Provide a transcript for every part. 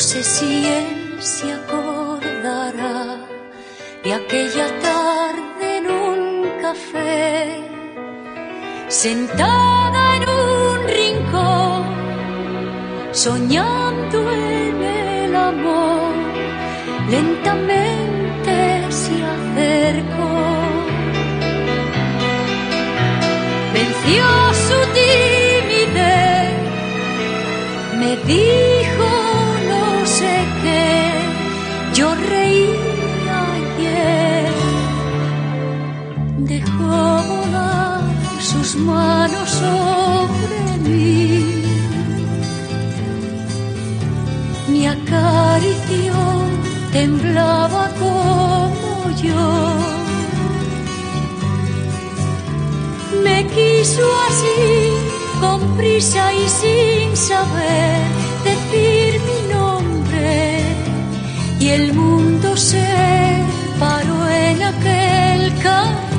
sé si él se acordará de aquella tarde en un café, sentada en un rincón, soñando en el amor, lentamente se acercó. Venció su timidez, me dijo manos sobre mí, me acarició, temblaba como yo. Me quiso así, con prisa y sin saber decir mi nombre. Y el mundo se paró en aquel café.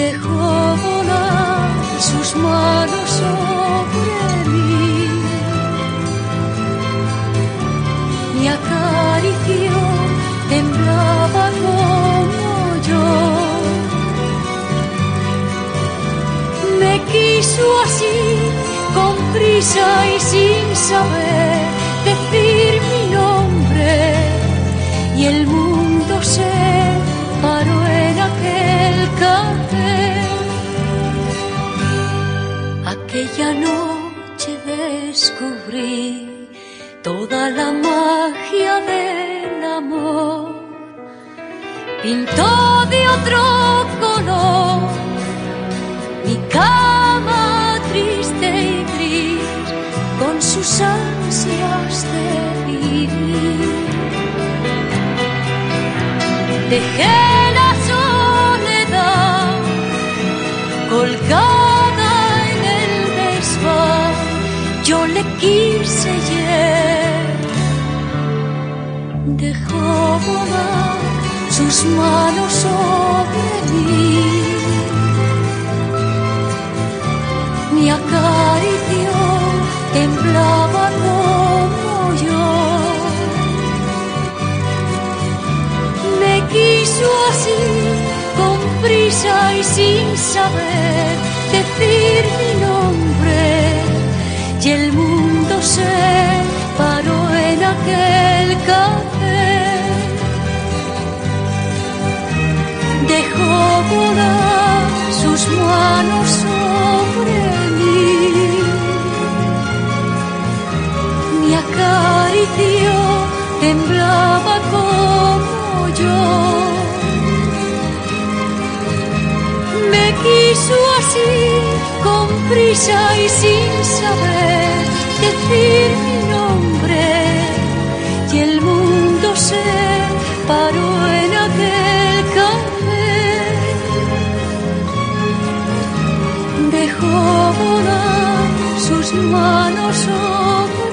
Dejó volar sus manos sobre mí. Me acarició, temblaba como yo. Me quiso así, con prisa y sin saber decir mi nombre. Y el mundo se Aquella noche descubrí toda la magia del amor. Pintó de otro color mi cama triste y gris con sus ansias de vivir. Dejé la soledad colgada quise él dejó volar sus manos sobre mí. Me acarició, temblaba como yo. Me quiso así, con prisa y sin saber decir mi nombre. Y el mundo aquel café. Dejó volar sus manos sobre mí. Me acarició, temblaba como yo. Me quiso así, con prisa y sin saber decir mundo se paró en aquel café. Dejó volar sus manos sobre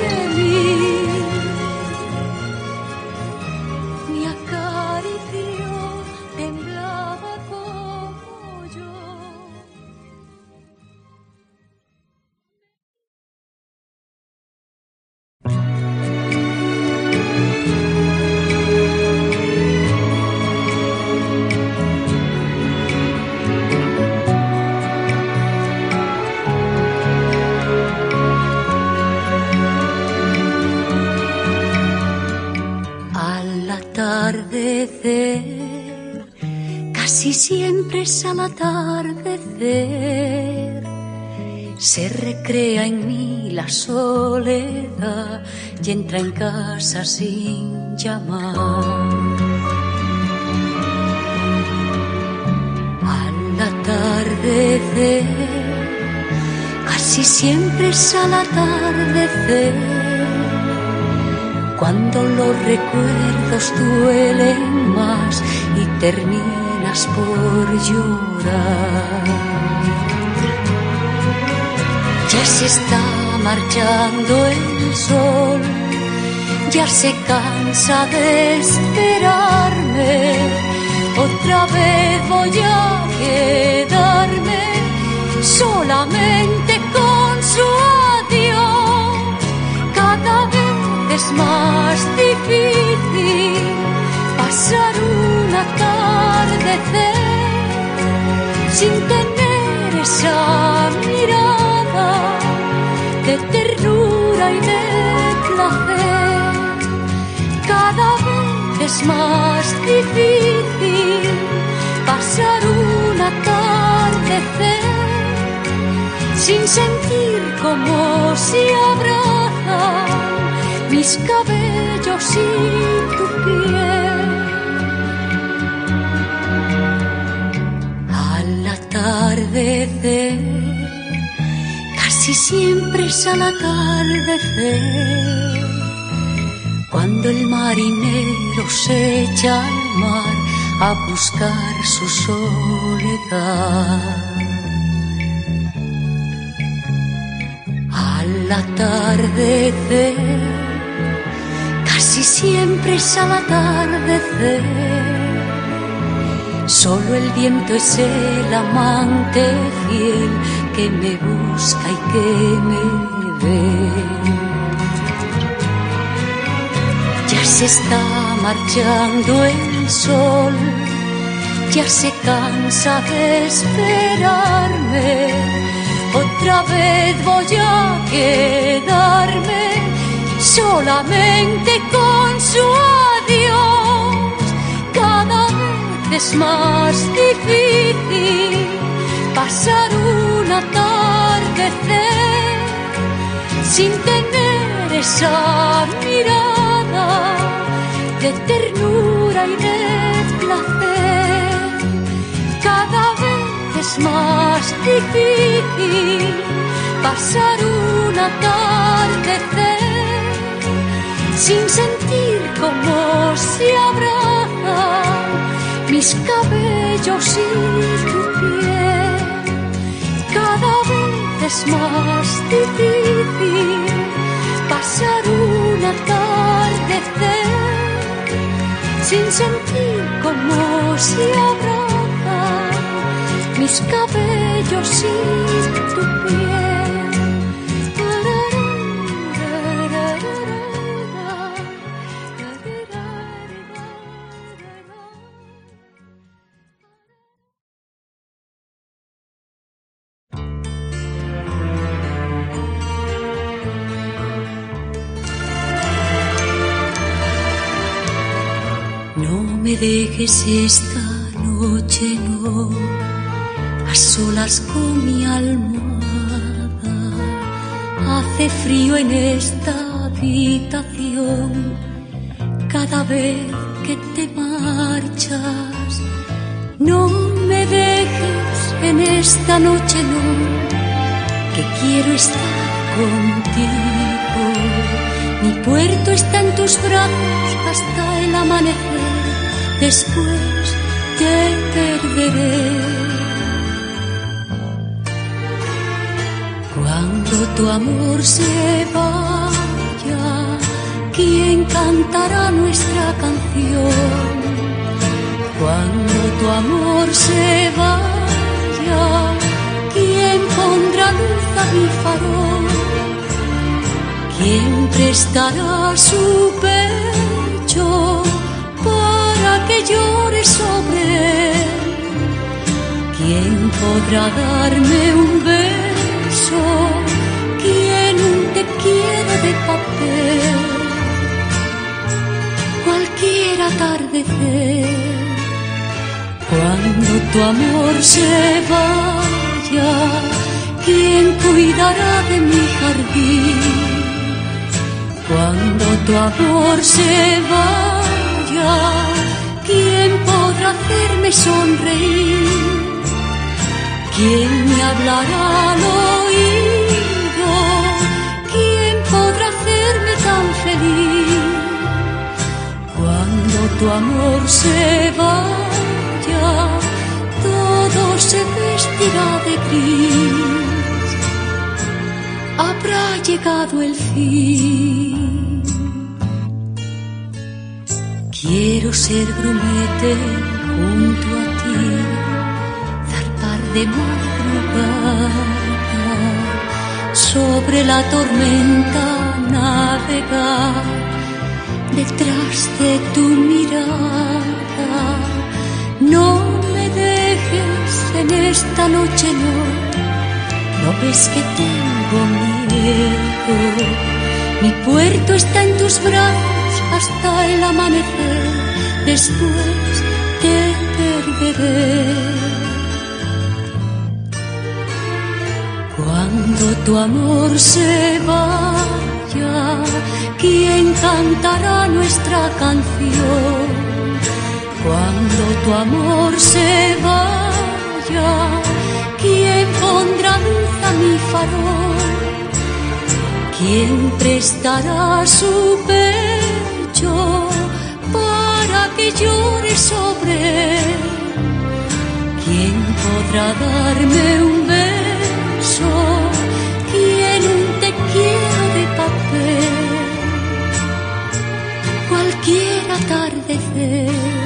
siempre es al atardecer, se recrea en mí la soledad y entra en casa sin llamar. Al atardecer, casi siempre es al atardecer cuando los recuerdos duelen más y por llorar. Ya se está marchando el sol, ya se cansa de esperarme. Otra vez voy a quedarme solamente con su adiós. es más difícil pasar un atardecer sin tener esa mirada de ternura y de placer. Cada vez es más difícil pasar un atardecer sin sentir como si abrazan mis cabellos y casi siempre es al atardecer, cuando el marinero se echa al mar a buscar su soledad. Al atardecer, casi siempre es al atardecer. Solo el viento es el amante fiel que me busca y que me ve. Ya se está marchando el sol, ya se cansa de esperarme otra vez voy a quedarme solamente con su adiós. Es más difícil pasar un atardecer sin tener esa mirada de ternura y de placer. Cada vez es más difícil pasar un atardecer sin sentir como se abrazan mis cabellos y tu piel. Cada vez es más difícil pasar un atardecer sin sentir como se abrazan mis cabellos y tu piel. Dejes esta noche, no a solas con mi almohada. Hace frío en esta habitación cada vez que te marchas. No me dejes en esta noche, no, que quiero estar contigo. Mi puerto está en tus brazos hasta el amanecer, después te perderé. Cuando tu amor se vaya, ¿quién cantará nuestra canción? Cuando tu amor se vaya, ¿quién pondrá luz a mi farol? ¿Quién prestará su pecho que llore sobre él? ¿Quién podrá darme un beso? ¿Quién te quiere de papel? Cualquier atardecer, cuando tu amor se vaya, ¿quién cuidará de mi jardín? Cuando tu amor se vaya, ¿quién podrá hacerme sonreír? ¿Quién me hablará al oído? ¿Quién podrá hacerme tan feliz? Cuando tu amor se vaya, todo se vestirá de gris. Habrá llegado el fin. Quiero ser grumete junto a ti, zarpar de madrugada, sobre la tormenta navegar detrás de tu mirada. No me dejes en esta noche, no. No ves que tengo miedo. Mi puerto está en tus brazos hasta el amanecer. Después te perderé. Cuando tu amor se vaya, ¿quién cantará nuestra canción? Cuando tu amor se vaya, ¿quién pondrá luz a mi farol? ¿Quién prestará su pecho para que llore sobre él? ¿Quién podrá darme un beso? ¿Quién un te quiero de papel? Cualquier atardecer.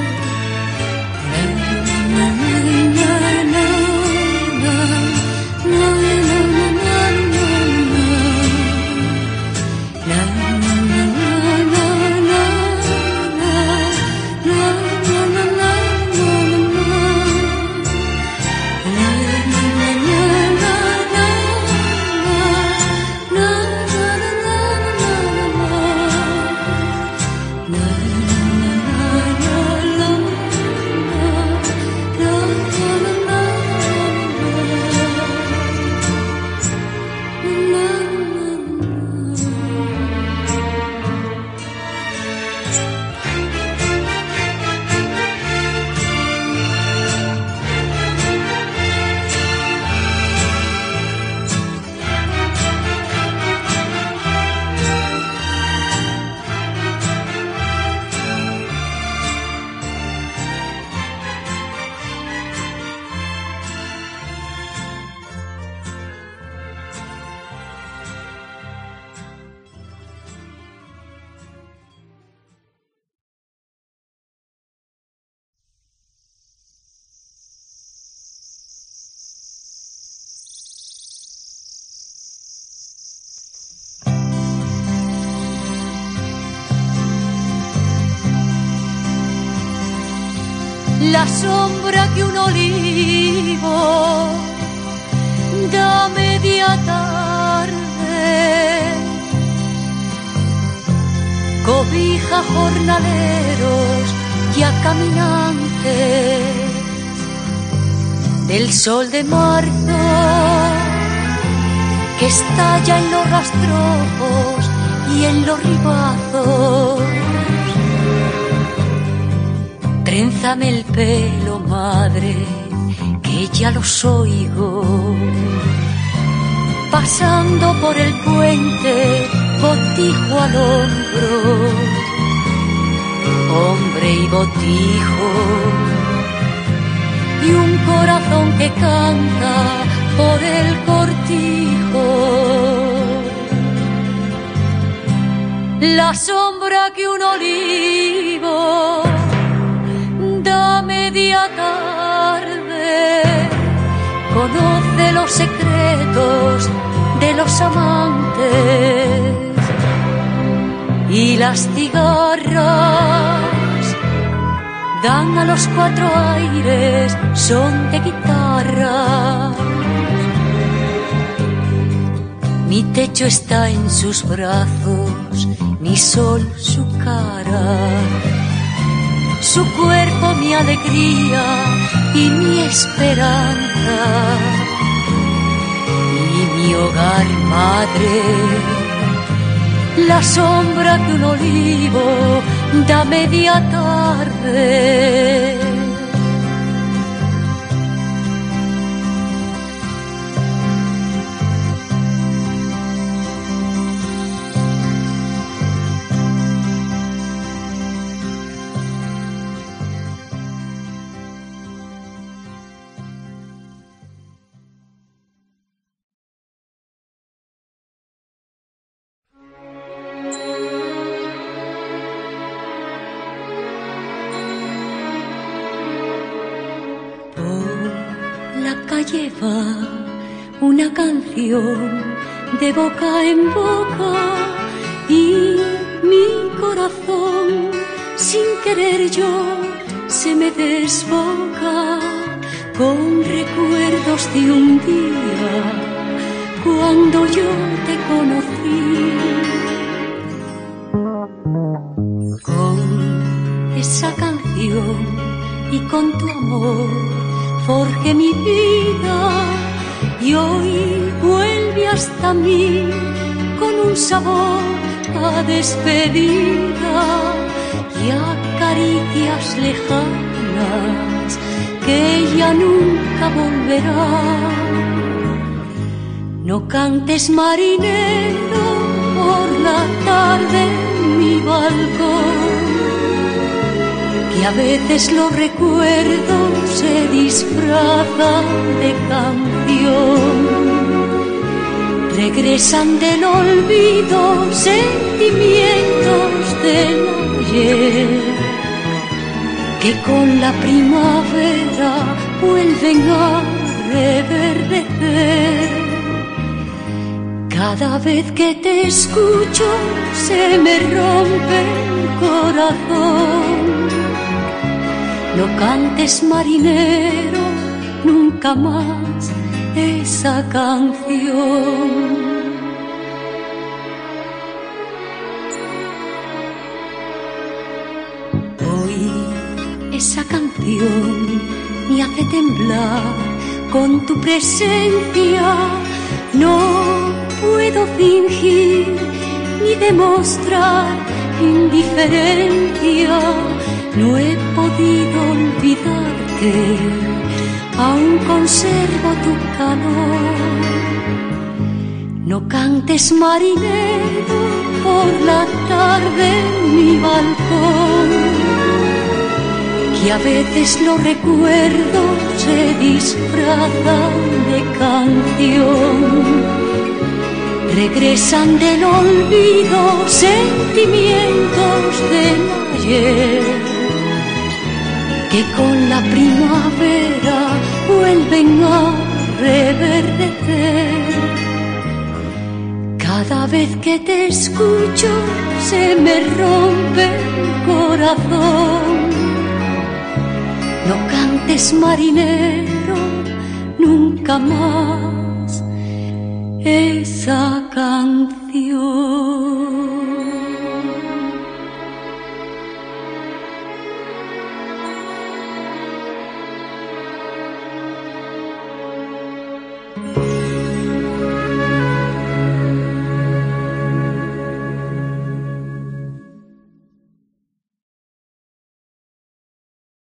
La sombra que un olivo da media tarde, cobija jornaleros y a caminantes del sol de marzo que estalla en los rastrojos y en los ribazos. Trénzame el pelo, madre, que ya los oigo. Pasando por el puente, botijo al hombro. Hombre y botijo. Y un corazón que canta por el cortijo. La sombra que un olivo media tarde conoce los secretos de los amantes y las cigarras dan a los cuatro aires son de guitarra. Mi techo está en sus brazos, mi sol su cara su cuerpo mi alegría y mi esperanza y mi hogar madre, la sombra que un olivo da media tarde. La calle va una canción de boca en boca y mi corazón, sin querer yo, se me desboca con recuerdos de un día cuando yo te conocí. Con esa canción y con tu amor forjé mi vida y hoy vuelve hasta mí con un sabor a despedida y a caricias lejanas que ya nunca volverá. No cantes marinero por la tarde en mi balcón, que a veces los recuerdos se disfrazan de canción regresan del olvido sentimientos del ayer que con la primavera vuelven a reverdecer. Cada vez que te escucho se me rompe el corazón. No cantes marinero nunca más esa canción. Hoy esa canción me hace temblar con tu presencia. No puedo fingir ni demostrar indiferencia. No he podido olvidarte aún conservo tu calor. No cantes marinero por la tarde en mi balcón, que a veces los recuerdos se disfrazan de canción. Regresan del olvido sentimientos del ayer que con la primavera vuelven a reverdecer. Cada vez que te escucho se me rompe el corazón. No cantes marinero nunca más esa canción.